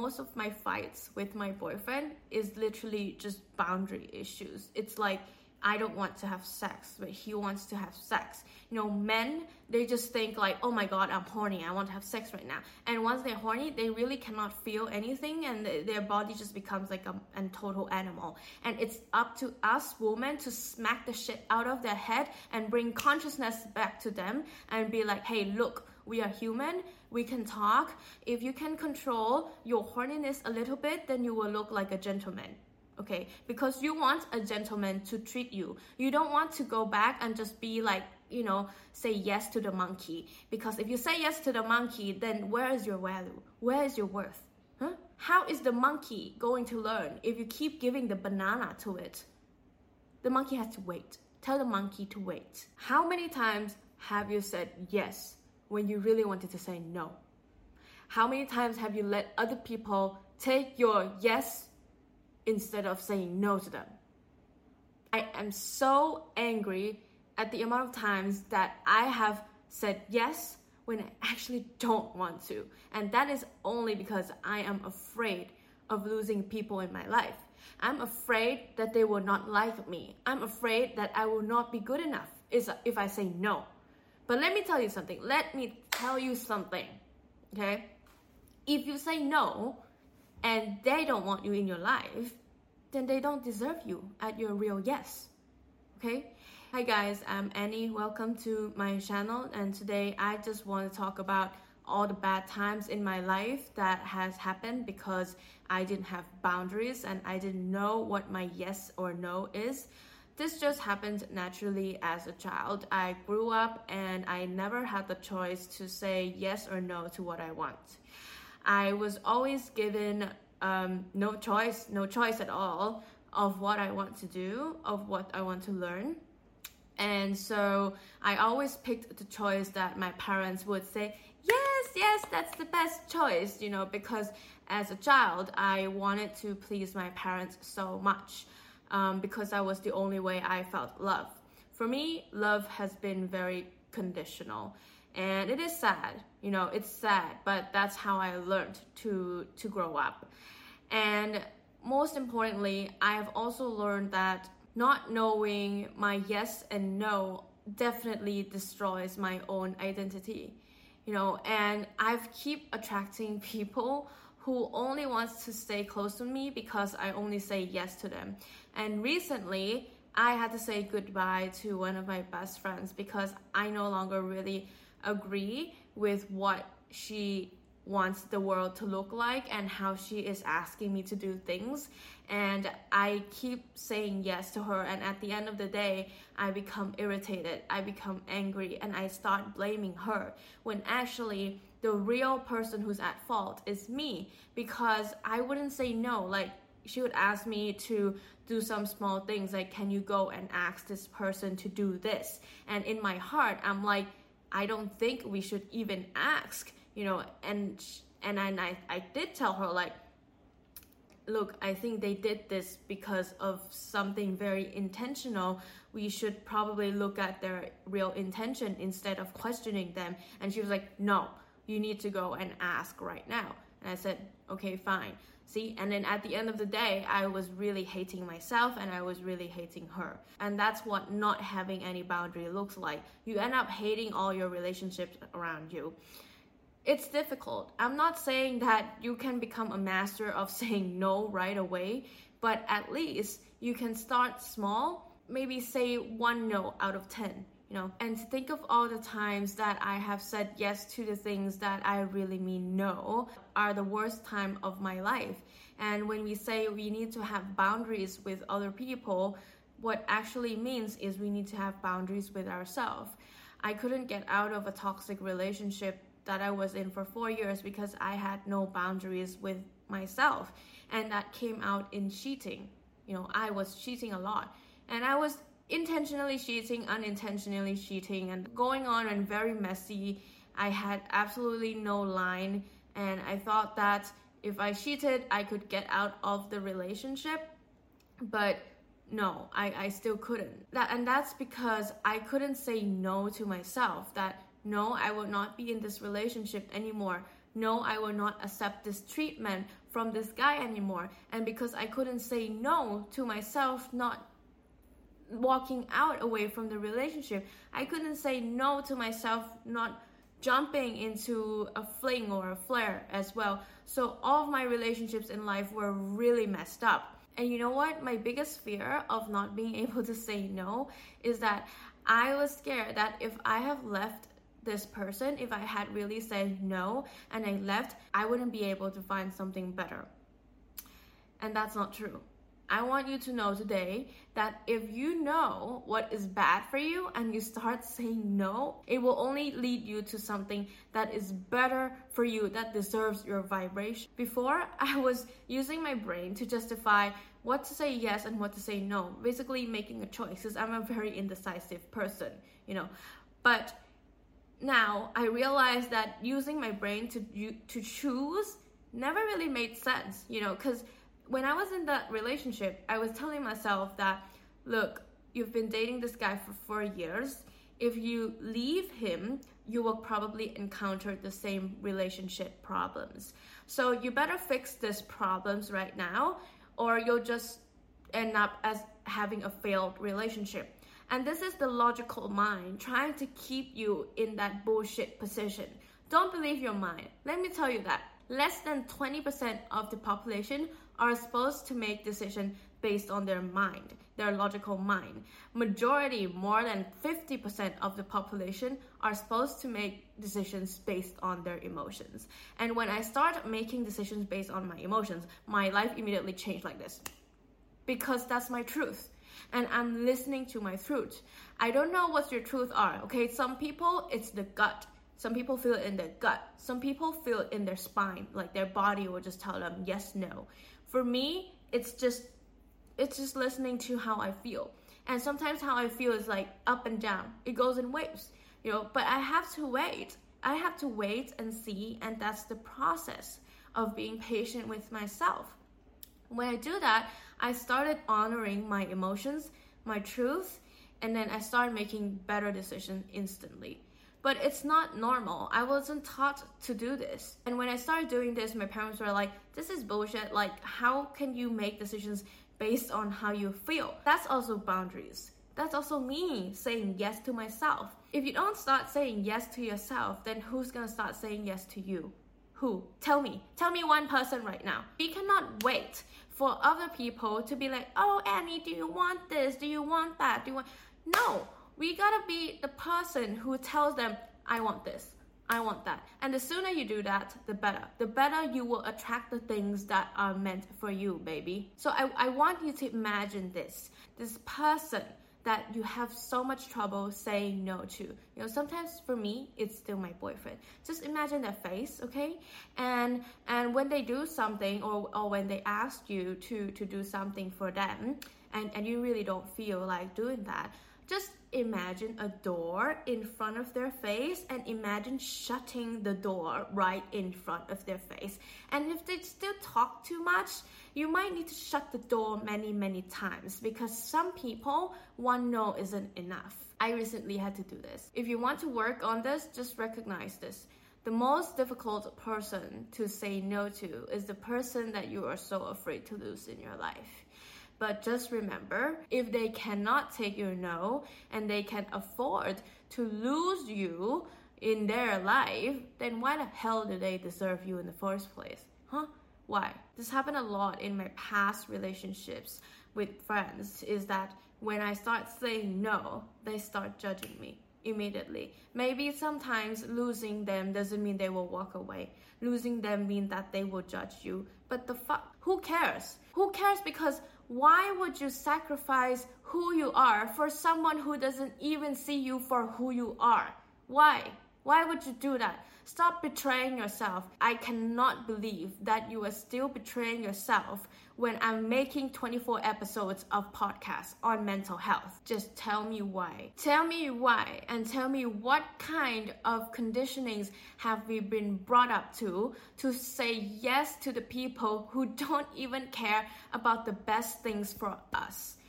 most of my fights with my boyfriend is literally just boundary issues. It's like I don't want to have sex, but he wants to have sex. You know, men, they just think like, oh my god, I'm horny, I want to have sex right now. And once they're horny, they really cannot feel anything and their body just becomes like a, a total animal. And it's up to us women to smack the shit out of their head and bring consciousness back to them and be like, hey, look, we are human, we can talk. If you can control your horniness a little bit, then you will look like a gentleman okay? Because you want a gentleman to treat you. You don't want to go back and just be like you know say yes to the monkey. Because if you say yes to the monkey then where is your value? Where is your worth? Huh? How is the monkey going to learn if you keep giving the banana to it? The monkey has to wait. Tell the monkey to wait. How many times have you said yes when you really wanted to say no how many times have you let other people take your yes instead of saying no to them. I am so angry at the amount of times that I have said yes when I actually don't want to. And that is only because I am afraid of losing people in my life. I'm afraid that they will not like me. I'm afraid that I will not be good enough if I say no. But let me tell you something. Let me tell you something. Okay? If you say no, and they don't want you in your life, then they don't deserve you at your real yes. Okay? Hi guys, I'm Annie. Welcome to my channel and today I just want to talk about all the bad times in my life that has happened because I didn't have boundaries and I didn't know what my yes or no is. This just happened naturally as a child. I grew up and I never had the choice to say yes or no to what I want. I was always given um, no choice, no choice at all of what I want to do, of what I want to learn. And so I always picked the choice that my parents would say, yes, yes, that's the best choice, you know, because as a child, I wanted to please my parents so much um, because that was the only way I felt love. For me, love has been very conditional and it is sad you know it's sad but that's how i learned to to grow up and most importantly i have also learned that not knowing my yes and no definitely destroys my own identity you know and i've keep attracting people who only wants to stay close to me because i only say yes to them. And recently i had to say goodbye to one of my best friends because i no longer really agree with what she wants the world to look like and how she is asking me to do things. And i keep saying yes to her and at the end of the day i become irritated i become angry and i start blaming her when actually the real person who's at fault is me because i wouldn't say no like she would ask me to do some small things like can you go and ask this person to do this and in my heart i'm like I don't think we should even ask, you know, and and I I did tell her like look, I think they did this because of something very intentional. We should probably look at their real intention instead of questioning them. And she was like, no, you need to go and ask right now. And I said, okay, fine. See, and then at the end of the day, I was really hating myself and I was really hating her. And that's what not having any boundary looks like. You end up hating all your relationships around you. It's difficult. I'm not saying that you can become a master of saying no right away, but at least you can start small. Maybe say one no out of 10 you know, and think of all the times that I have said yes to the things that I really mean no are the worst time of my life. And when we say we need to have boundaries with other people, what actually means is we need to have boundaries with ourselves. I couldn't get out of a toxic relationship that I was in for four years because I had no boundaries with myself. And that came out in cheating. You know, I was cheating a lot. And I was intentionally cheating, unintentionally cheating, and going on and very messy. I had absolutely no line, and I thought that if I cheated, I could get out of the relationship, but no, I, I still couldn't. That and that's because I couldn't say no to myself that no, I will not be in this relationship anymore. no, I will not accept this treatment from this guy anymore. And because I couldn't say no to myself, not walking out away from the relationship, I couldn't say no to myself, not jumping into a fling or a flare as well. So all of my relationships in life were really messed up. And you know what? My biggest fear of not being able to say no is that I was scared that if I have left this person, if I had really said no and I left, I wouldn't be able to find something better. And that's not true. I want you to know today that if you know what is bad for you and you start saying no, it will only lead you to something that is better for you, that deserves your vibration. Before, I was using my brain to justify what to say yes and what to say no, basically making a choice because I'm a very indecisive person, you know. But now I realize that using my brain to to choose never really made sense, you know, because when I was in that relationship, I was telling myself that, look, you've been dating this guy for four years. If you leave him, you will probably encounter the same relationship problems. So you better fix these problems right now, or you'll just end up as having a failed relationship. And this is the logical mind trying to keep you in that bullshit position. Don't believe your mind. Let me tell you that less than 20% of the population are supposed to make decisions based on their mind, their logical mind. Majority, more than 50% of the population are supposed to make decisions based on their emotions. And when I start making decisions based on my emotions, my life immediately changed like this. Because that's my truth. And I'm listening to my truth. I don't know what your truth are, okay? Some people, it's the gut some people feel it in their gut. Some people feel it in their spine, like their body will just tell them yes, no. For me, it's just it's just listening to how I feel. And sometimes how I feel is like up and down. It goes in waves, you know, but I have to wait. I have to wait and see, and that's the process of being patient with myself. When I do that, I started honoring my emotions, my truth, and then I started making better decisions instantly. But it's not normal. I wasn't taught to do this. And when I started doing this, my parents were like, this is bullshit. Like, how can you make decisions based on how you feel? That's also boundaries. That's also me saying yes to myself. If you don't start saying yes to yourself, then who's gonna start saying yes to you? Who? Tell me. Tell me one person right now. We cannot wait for other people to be like, oh, Annie, do you want this? Do you want that? Do you want. No, we gotta be the person who tells them, I want this, I want that. And the sooner you do that, the better. The better you will attract the things that are meant for you, baby. So I, I want you to imagine this this person that you have so much trouble saying no to. You know, sometimes for me, it's still my boyfriend. Just imagine their face, okay? And and when they do something or, or when they ask you to to do something for them and, and you really don't feel like doing that, just imagine a door in front of their face and imagine shutting the door right in front of their face. And if they still talk too much, you might need to shut the door many, many times because some people, one no isn't enough. I recently had to do this. If you want to work on this, just recognize this. The most difficult person to say no to is the person that you are so afraid to lose in your life. But just remember, if they cannot take your no and they can afford to lose you in their life, then why the hell do they deserve you in the first place? Huh? Why? This happened a lot in my past relationships with friends is that when I start saying no, they start judging me immediately. Maybe sometimes losing them doesn't mean they will walk away. Losing them means that they will judge you. But the fuck, who cares? Who cares because why would you sacrifice who you are for someone who doesn't even see you for who you are? Why? Why would you do that? Stop betraying yourself. I cannot believe that you are still betraying yourself when I'm making 24 episodes of podcasts on mental health. Just tell me why. Tell me why and tell me what kind of conditionings have we been brought up to to say yes to the people who don't even care about the best things for us.